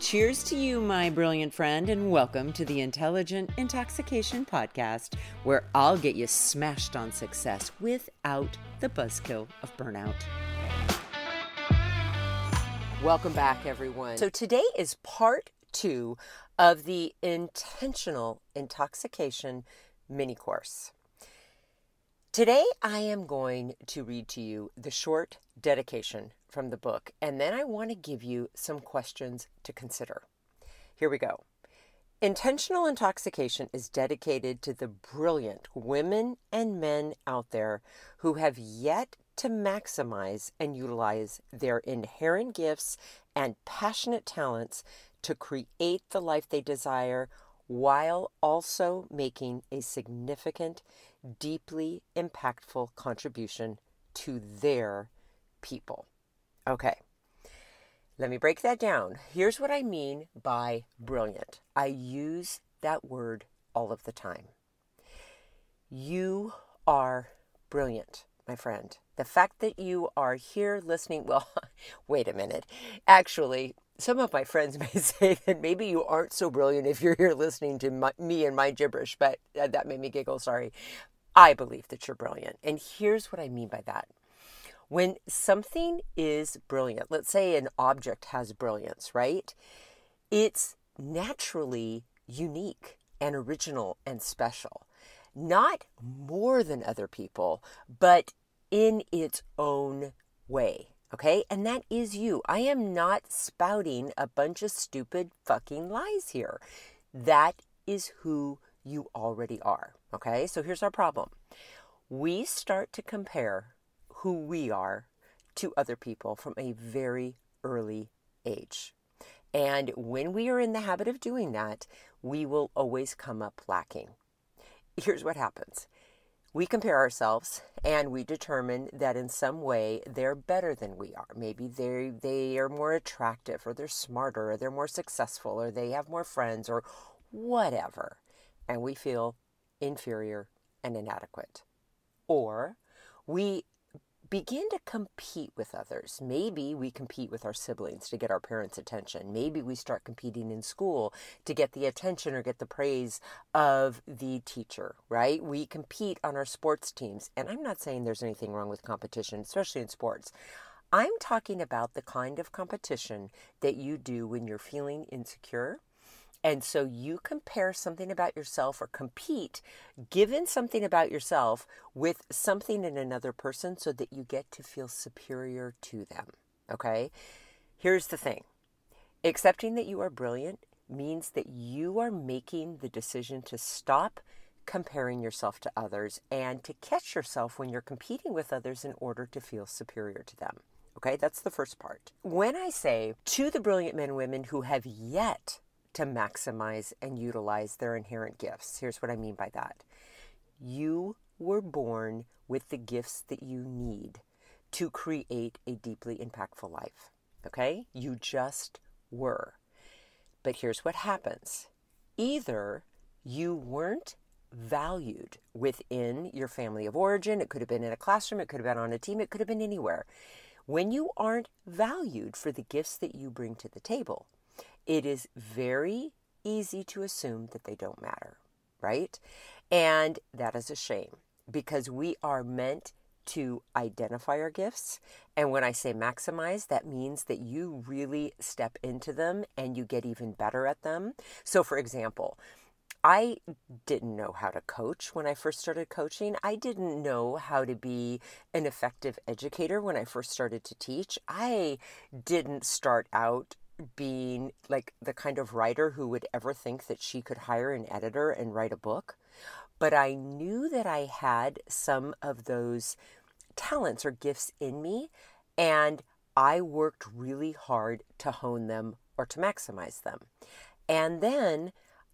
Cheers to you, my brilliant friend, and welcome to the Intentional Intoxication Podcast, where I'll get you smashed on success without the buzzkill of burnout. Welcome back, everyone. So, today is part two of the intentional intoxication mini course. Today, I am going to read to you the short dedication from the book, and then I want to give you some questions to consider. Here we go. Intentional intoxication is dedicated to the brilliant women and men out there who have yet to maximize and utilize their inherent gifts and passionate talents to create the life they desire while also making a significant, deeply impactful contribution to their people. Okay, let me break that down. Here's what I mean by brilliant I use that word all of the time. You are brilliant, my friend. The fact that you are here listening, well, wait a minute. Actually, some of my friends may say that maybe you aren't so brilliant if you're here listening to my, me and my gibberish, but uh, that made me giggle. Sorry. I believe that you're brilliant. And here's what I mean by that. When something is brilliant, let's say an object has brilliance, right? It's naturally unique and original and special. Not more than other people, but in its own way. Okay, and that is you. I am not spouting a bunch of stupid fucking lies here. That is who you already are. Okay, so here's our problem we start to compare who we are to other people from a very early age. And when we are in the habit of doing that, we will always come up lacking. Here's what happens we compare ourselves and we determine that in some way they're better than we are. Maybe they they are more attractive or they're smarter or they're more successful or they have more friends or whatever. And we feel inferior and inadequate. Or we begin to compete with others. Maybe we compete with our siblings to get our parents' attention. Maybe we start competing in school to get the attention or get the praise of the teacher, right? We compete on our sports teams. And I'm not saying there's anything wrong with competition, especially in sports. I'm talking about the kind of competition that you do when you're feeling insecure and so you compare something about yourself or compete, given something about yourself, with something in another person so that you get to feel superior to them. Okay? Here's the thing accepting that you are brilliant means that you are making the decision to stop comparing yourself to others and to catch yourself when you're competing with others in order to feel superior to them. Okay, that's the first part. When I say to the brilliant men and women who have yet to maximize and utilize their inherent gifts. Here's what I mean by that you were born with the gifts that you need to create a deeply impactful life. Okay? You just were. But here's what happens either you weren't valued within your family of origin, it could have been in a classroom, it could have been on a team, it could have been anywhere. When you aren't valued for the gifts that you bring to the table, it is very easy to assume that they don't matter, right? And that is a shame because we are meant to identify our gifts. And when I say maximize, that means that you really step into them and you get even better at them. So, for example, I didn't know how to coach when I first started coaching. I didn't know how to be an effective educator when I first started to teach. I didn't start out being like the kind of writer who would ever think that she could hire an editor and write a book. But I knew that I had some of those talents or gifts in me, and I worked really hard to hone them or to maximize them. And then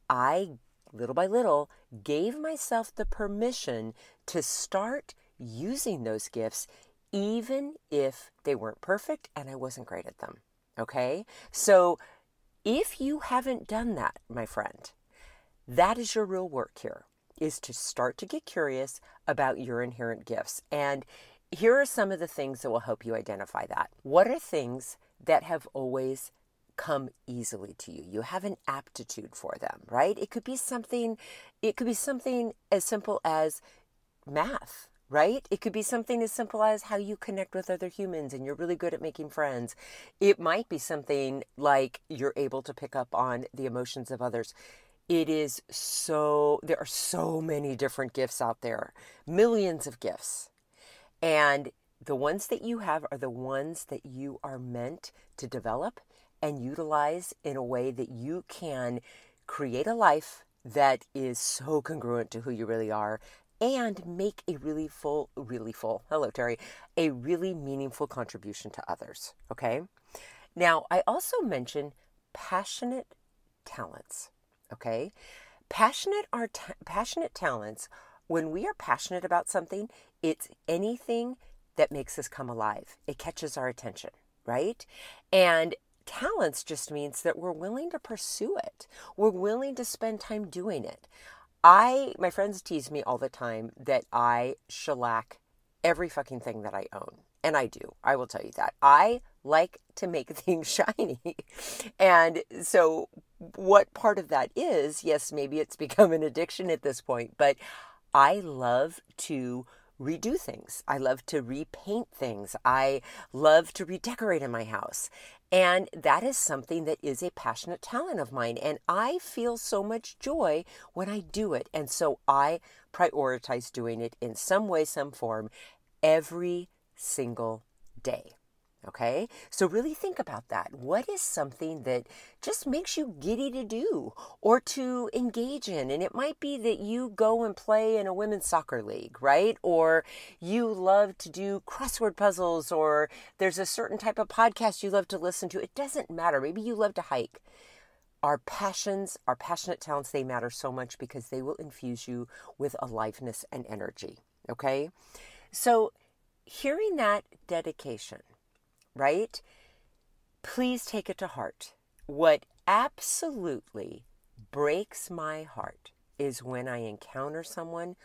I, little by little, gave myself the permission to start using those gifts, even if they weren't perfect and I wasn't great at them. Okay? So if you haven't done that, my friend, that is your real work here is to start to get curious about your inherent gifts. And here are some of the things that will help you identify that. What are things that have always come easily to you? You have an aptitude for them, right? It could be something it could be something as simple as math, right? It could be something as simple as how you connect with other humans and you're really good at making friends. It might be something like you're able to pick up on the emotions of others. It is so, there are so many different gifts out there, millions of gifts. And the ones that you have are the ones that you are meant to develop and utilize in a way that you can create a life that is so congruent to who you really are and make a really full, really full, hello, Terri, a really meaningful contribution to others. Okay. Now, I also mentioned passionate talents. Okay. Passionate are passionate talents. When we are passionate about something, it's anything that makes us come alive. It catches our attention, right? And talents just means that we're willing to pursue it. We're willing to spend time doing it. I, my friends tease me all the time that I shellac every fucking thing that I own. And I do. I will tell you that. I like to make things shiny. and so, what part of that is, yes, maybe it's become an addiction at this point, but I love to redo things. I love to repaint things. I love to redecorate in my house. And that is something that is a passionate talent of mine. And I feel so much joy when I do it. And so I prioritize doing it in some way, some form every single day. Okay, so really think about that. What is something that just makes you giddy to do or to engage in? And it might be that you go and play in a women's soccer league, right? Or you love to do crossword puzzles, or there's a certain type of podcast you love to listen to. It doesn't matter. Maybe you love to hike. Our passions, our passionate talents, they matter so much because they will infuse you with aliveness and energy. Okay, so hearing that dedication right? Please take it to heart. What absolutely breaks my heart is when I encounter someone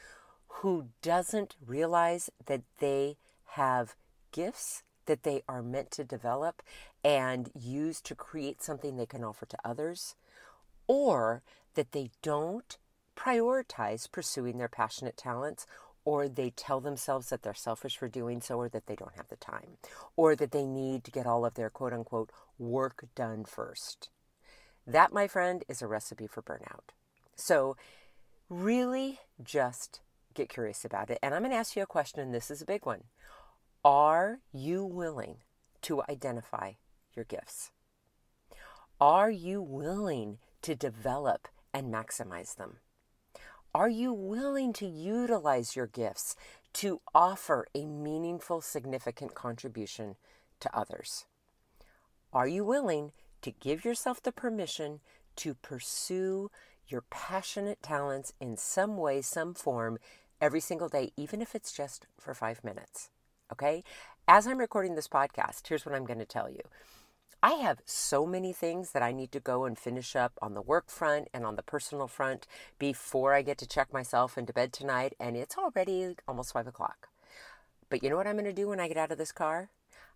who doesn't realize that they have gifts that they are meant to develop and use to create something they can offer to others, or that they don't prioritize pursuing their passionate talents or they tell themselves that they're selfish for doing so, or that they don't have the time, or that they need to get all of their quote unquote work done first. That, my friend, is a recipe for burnout. So, really just get curious about it. And I'm going to ask you a question, and this is a big one. Are you willing to identify your gifts? Are you willing to develop and maximize them? Are you willing to utilize your gifts to offer a meaningful, significant contribution to others? Are you willing to give yourself the permission to pursue your passionate talents in some way, some form, every single day, even if it's just for five minutes? Okay? As I'm recording this podcast, here's what I'm going to tell you. I have so many things that I need to go and finish up on the work front and on the personal front before I get to check myself into bed tonight, and it's already almost five o'clock. But you know what I'm going to do when I get out of this car?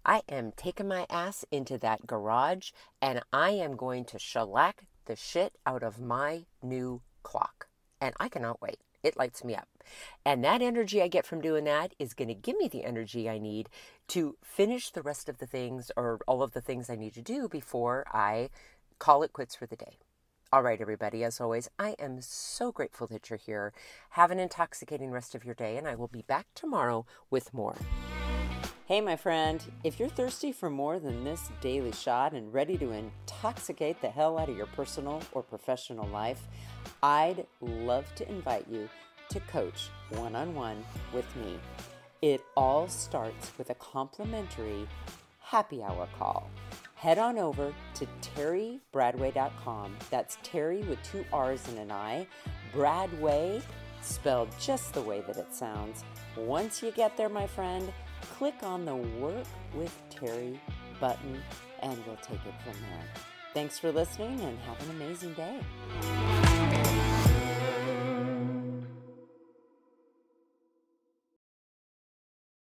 I am taking my ass into that garage and I am going to shellac the shit out of my new clock. And I cannot wait. It lights me up. And that energy I get from doing that is going to give me the energy I need to finish the rest of the things or all of the things I need to do before I call it quits for the day. All right, everybody, as always, I am so grateful that you're here. Have an intoxicating rest of your day, and I will be back tomorrow with more. Hey, my friend, if you're thirsty for more than this daily shot and ready to intoxicate the hell out of your personal or professional life, I'd love to invite you to coach one on one with me. It all starts with a complimentary happy hour call head on over to terribradway.com. That's Terri with two R's and an I. Bradway, spelled just the way that it sounds. Once you get there, my friend, click on the Work with Terri button and we'll take it from there. Thanks for listening and have an amazing day.